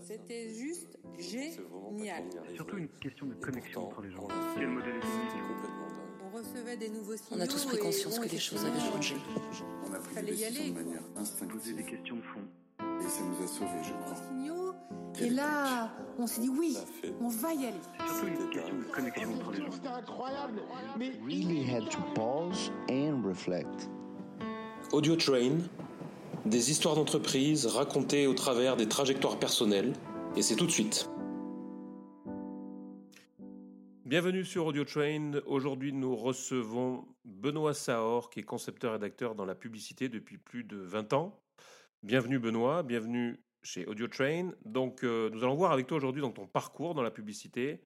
C'était juste génial. Surtout une question de connexion entre les gens. Quel modèle On recevait des nouveaux signaux. On a tous pris conscience que les choses avaient changé. On a pris Fallait des y décisions aller, de manière Poser instinctive. des questions de fond. Et ça nous a sauvés, je crois. signaux. Et là, on s'est dit oui, on va y aller. Surtout une question de connexion entre les gens. C'était incroyable. Mais really had to pause and reflect. Audio Train, des histoires d'entreprise racontées au travers des trajectoires personnelles, et c'est tout de suite. Bienvenue sur Audio Train. Aujourd'hui, nous recevons Benoît Saor, qui est concepteur-rédacteur dans la publicité depuis plus de 20 ans. Bienvenue Benoît, bienvenue chez Audio Train. Donc, euh, nous allons voir avec toi aujourd'hui ton parcours dans la publicité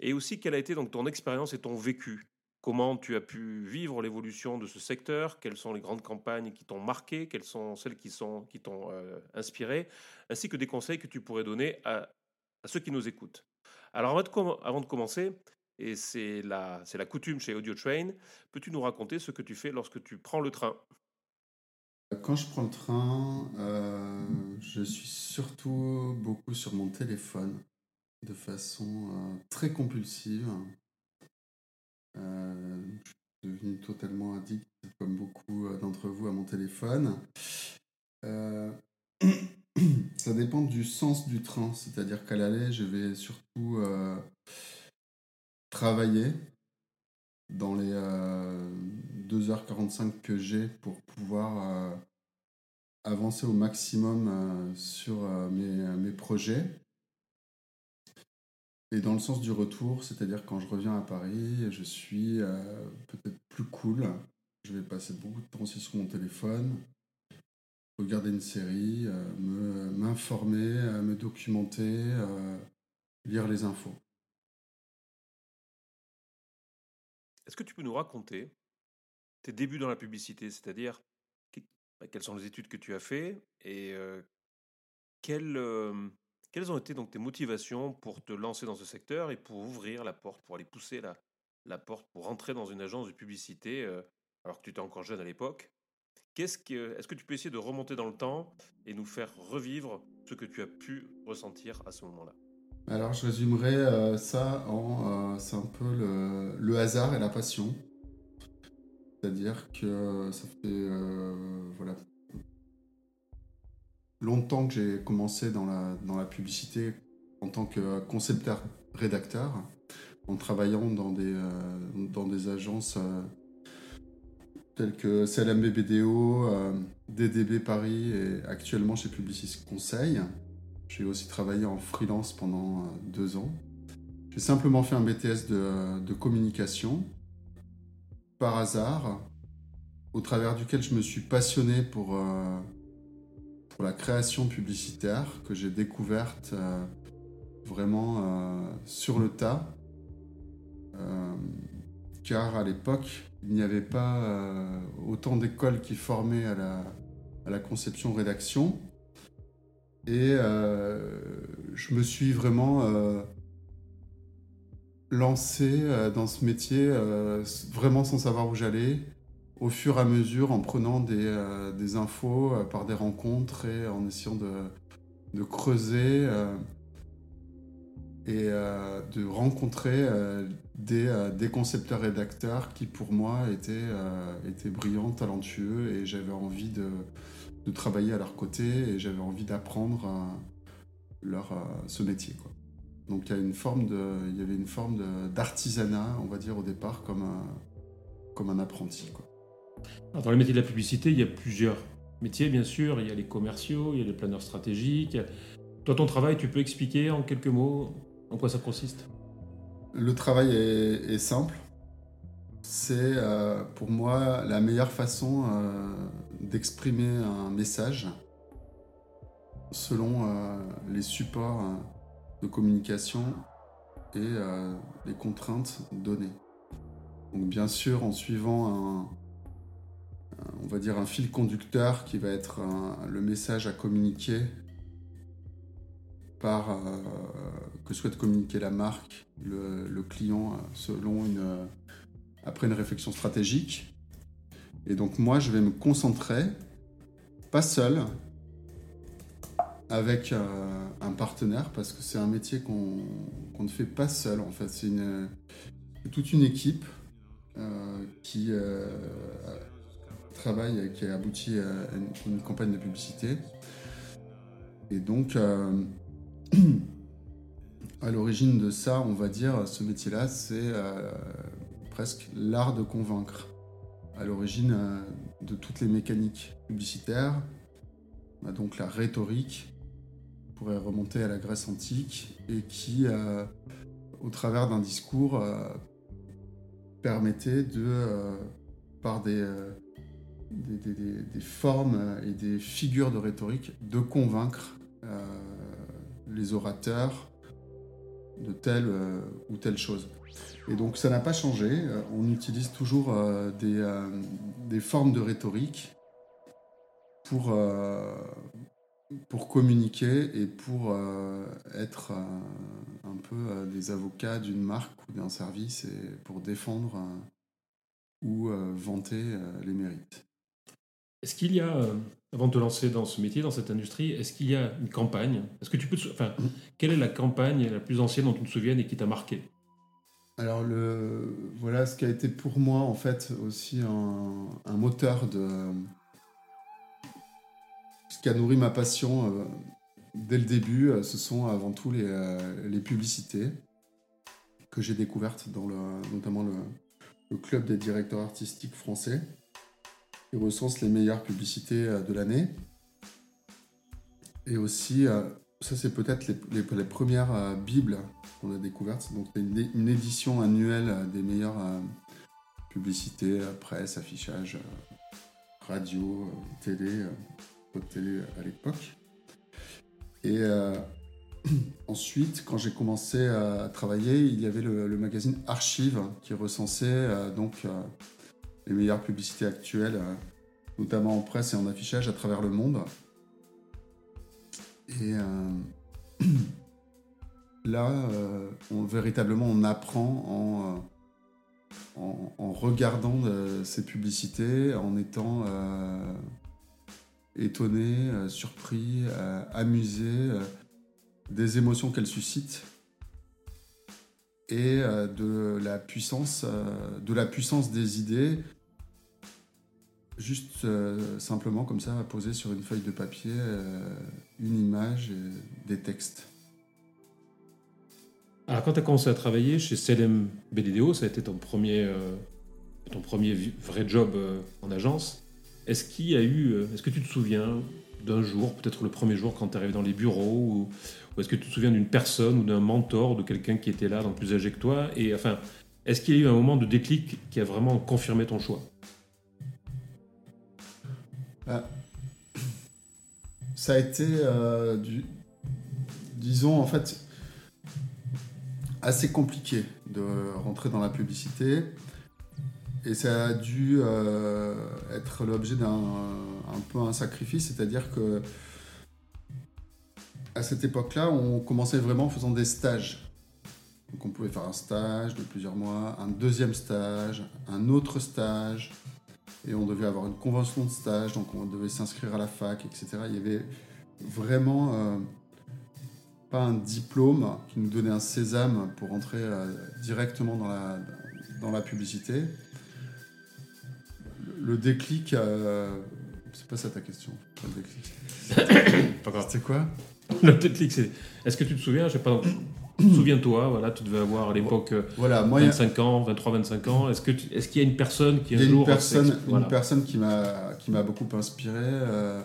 et aussi quelle a été donc, ton expérience et ton vécu. Comment tu as pu vivre l'évolution de ce secteur? Quelles sont les grandes campagnes qui t'ont marqué? Quelles sont celles qui, sont, qui t'ont euh, inspiré? Ainsi que des conseils que tu pourrais donner à, ceux qui nous écoutent. Alors, avant de, commencer, et c'est la, la coutume chez Audio Train, peux-tu nous raconter ce que tu fais lorsque tu prends le train? Quand je prends le train, euh, je suis surtout beaucoup sur mon téléphone, de façon euh, très compulsive. Euh, je suis devenu totalement addict, comme beaucoup euh, d'entre vous, à mon téléphone. Euh, ça dépend du sens du train, c'est-à-dire qu'à l'aller, je vais surtout travailler dans les euh, 2h45 que j'ai pour pouvoir avancer au maximum sur mes, mes projets. Et dans le sens du retour, c'est-à-dire quand je reviens à Paris, je suis euh, peut-être plus cool. Je vais passer beaucoup de temps aussi sur mon téléphone, regarder une série, euh, me- m'informer, euh, me documenter, lire les infos. Est-ce que tu peux nous raconter tes débuts dans la publicité, c'est-à-dire bah, quelles sont les études que tu as fait et euh, quelles, ont été donc tes motivations pour te lancer dans ce secteur et pour ouvrir la porte, pour aller pousser la, la porte, pour rentrer dans une agence de publicité euh, alors que tu étais encore jeune à l'époque? Qu'est-ce que, Est-ce que tu peux essayer de remonter dans le temps et nous faire revivre ce que tu as pu ressentir à ce moment-là? Alors, je résumerai euh, ça en. euh, c'est un peu le, le hasard et la passion. C'est-à-dire que ça fait. voilà. Longtemps que j'ai commencé dans la, dans la publicité en tant que concepteur-rédacteur, en travaillant dans des, euh, dans des agences euh, telles que CLMB BDO, euh, DDB Paris et actuellement chez Publicis Conseil. J'ai aussi travaillé en freelance pendant deux ans. J'ai simplement fait un BTS de, de communication par hasard, au travers duquel je me suis passionné pour, pour la création publicitaire que j'ai découverte euh, vraiment euh, sur le tas. Euh, car à l'époque, il n'y avait pas autant d'écoles qui formaient à la, à la conception-rédaction. Et je me suis vraiment lancé dans ce métier vraiment sans savoir où j'allais, au fur et à mesure en prenant des, euh, infos euh, par des rencontres et en essayant de, creuser euh, et de rencontrer des, des concepteurs-rédacteurs qui pour moi étaient, brillants, talentueux et j'avais envie de, travailler à leur côté et j'avais envie d'apprendre leur, ce métier. Donc il y, avait une forme d'artisanat, on va dire au départ, comme un, apprenti. Dans les métiers de la publicité, il y a plusieurs métiers, bien sûr. Il y a les commerciaux, il y a les planeurs stratégiques. Toi, ton travail, tu peux expliquer en quelques mots en quoi ça consiste? Le travail est, simple. C'est euh, pour moi la meilleure façon euh, d'exprimer un message selon euh, les supports de communication et les contraintes données. Donc bien sûr en suivant un- on va dire un fil conducteur qui va être un- le message à communiquer par euh, que souhaite communiquer la marque, le, client, euh, selon une, euh, après une réflexion stratégique. Et donc moi, je vais me concentrer, pas seul, avec un partenaire parce que c'est un métier qu'on ne fait pas seul en fait. C'est toute une équipe qui travaille, qui a abouti à une, campagne de publicité. Et donc, à l'origine de ça, on va dire, ce métier-là, c'est euh, presque l'art de convaincre. À l'origine euh, de toutes les mécaniques publicitaires, bah, donc la rhétorique pourrait remonter à la Grèce antique et qui, euh, au travers d'un discours, permettait de, par des, des, formes et des figures de rhétorique, de convaincre les orateurs de telle euh, ou telle chose. Et donc ça n'a pas changé. Euh, on utilise toujours euh, des, des, formes de rhétorique pour, pour communiquer et pour être un peu des avocats d'une marque ou d'un service et pour défendre ou vanter les mérites. Est-ce qu'il y a, euh, avant de te lancer dans ce métier, dans cette industrie, est-ce qu'il y a une campagne? Est-ce que tu peux, enfin, quelle est la campagne la plus ancienne dont tu te souviens et qui t'a marqué? Alors le, voilà, ce qui a été pour moi en fait aussi un, moteur de, ce qui a nourri ma passion euh, dès le début, euh, ce sont avant tout les, publicités que j'ai découvertes dans le, notamment le club des directeurs artistiques français il recense les meilleures publicités euh, de l'année. Et aussi, euh, ça c'est peut-être les, premières euh, Bibles qu'on a découvertes. Donc c'est une, édition annuelle des meilleures publicités, presse, affichage, radio, télé, télé à l'époque. Et ensuite, quand j'ai commencé à travailler, il y avait le, le magazine Archive qui recensait donc les meilleures publicités actuelles, euh, notamment en presse et en affichage à travers le monde. Et euh, là, euh, on, véritablement, on apprend en, en, regardant ces publicités, en étant étonné, surpris, amusé des émotions qu'elles suscitent et de la puissance, de la puissance des idées juste euh, simplement comme ça, poser sur une feuille de papier euh, une image et des textes. Alors quand tu as commencé à travailler chez CLM BDDO, ça a été ton premier, euh, ton premier vrai job en agence. Est-ce qu'il y a eu, est-ce que tu te souviens d'un jour, peut-être le premier jour quand tu arrives dans les bureaux, ou, est-ce que tu te souviens d'une personne ou d'un mentor, de quelqu'un qui était là, plus âgé que toi, et enfin, est-ce qu'il y a eu un moment de déclic qui a vraiment confirmé ton choix? Bah, ça a été, euh, du, disons, en fait, assez compliqué de rentrer dans la publicité. Et ça a dû euh, être l'objet d'un un peu un sacrifice, c'est-à-dire que à cette époque-là, on commençait vraiment en faisant des stages. Donc on pouvait faire un stage de plusieurs mois, un deuxième stage, un autre stage, et on devait avoir une convention de stage, donc on devait s'inscrire à la fac, etc. Il y avait vraiment euh, pas un diplôme qui nous donnait un sésame pour entrer euh, directement dans la, dans la publicité. Le déclic, euh, c'est pas ça ta question. Le déclic. C'est quoi? Le déclic, c'est. Est-ce que tu te souviens, je sais pas, Souviens-toi, voilà, tu devais avoir à l'époque voilà, 25 ans, 23-25 ans. Est-ce qu'il est qu'il y a une personne qui un jour... Une personne, une personne qui m'a beaucoup inspiré euh,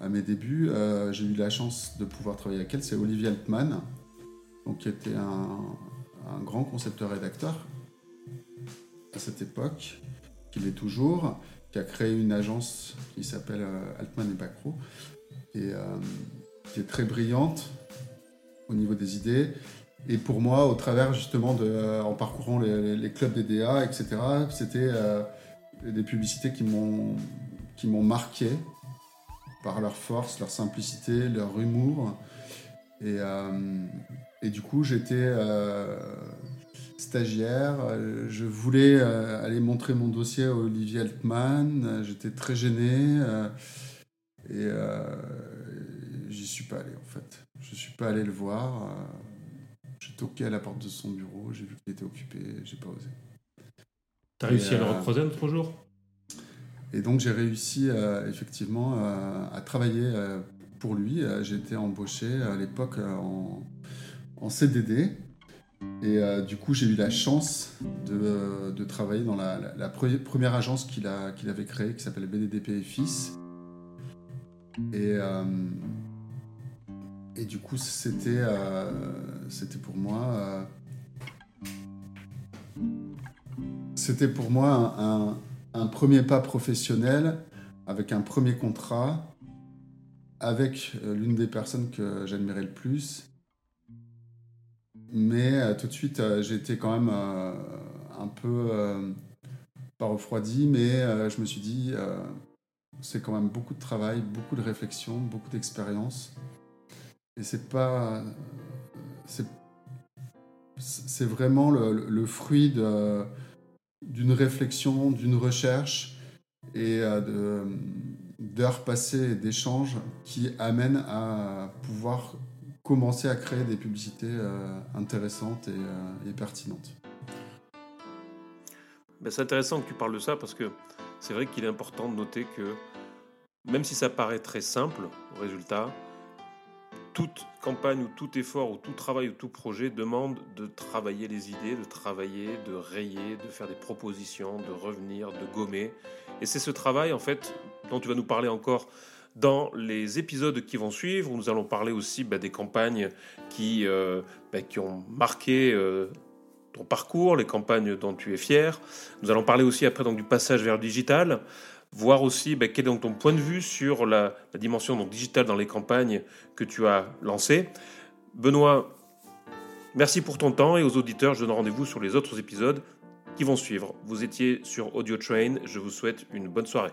à mes débuts. Euh, j'ai eu la chance de pouvoir travailler avec elle. C'est Olivier Altman, donc, qui était un, un grand concepteur-rédacteur à cette époque, qui l'est toujours, qui a créé une agence qui s'appelle euh, Altman et Bacro, et qui est très brillante, au niveau des idées. Et pour moi, au travers justement de, euh, en parcourant les, clubs des DA, etc., c'était euh, des publicités qui m'ont qui m'ont marqué par leur force, leur simplicité, leur humour. Et, euh, et du coup, j'étais stagiaire. Je voulais aller montrer mon dossier à Olivier Altman. J'étais très gêné. et j'y suis pas allé en fait. Je suis pas allé le voir. euh, j'ai toqué à la porte de son bureau, j'ai vu qu'il était occupé, j'ai pas osé. T'as réussi à le euh, recroiser un autre jour? Et donc j'ai réussi euh, effectivement euh, à travailler euh, pour lui. Euh, J'ai été embauché à l'époque euh, en, en CDD. Et euh, du coup, j'ai eu la chance de, euh, travailler dans la, la- la pre- première agence qu'il avait créée, qui s'appelle BDDP et euh, et du coup, c'était pour moi... c'était pour moi un, premier pas professionnel avec un premier contrat avec l'une des personnes que j'admirais le plus. Mais euh, tout de suite, euh, j'ai été quand même euh, un peu, pas refroidi, mais je me suis dit, c'est quand même beaucoup de travail, beaucoup de réflexion, beaucoup d'expérience. Et c'est pas. C'est vraiment le, le fruit d'une réflexion, d'une recherche et d'heures passées et d'échanges qui amènent à pouvoir commencer à créer des publicités euh, intéressantes et, euh, et pertinentes. Ben, c'est intéressant que tu parles de ça parce que c'est vrai qu'il est important de noter que même si ça paraît très simple au résultat, toute campagne ou tout effort ou tout travail ou tout projet demande de travailler les idées, de travailler, de rayer, de faire des propositions, de revenir, de gommer. Et c'est ce travail en fait dont tu vas nous parler encore dans les épisodes qui vont suivre. Nous allons parler aussi bah, des campagnes qui, euh, bah, qui ont marqué euh, ton parcours, les campagnes dont tu es fier. Nous allons parler aussi après donc, du passage vers le digital, voir aussi bah, quel est donc ton point de vue sur la, la dimension donc, digitale dans les campagnes que tu as lancées. Benoît, merci pour ton temps et aux auditeurs, je donne rendez-vous sur les autres épisodes qui vont suivre. Vous étiez sur Audio Train, je vous souhaite une bonne soirée.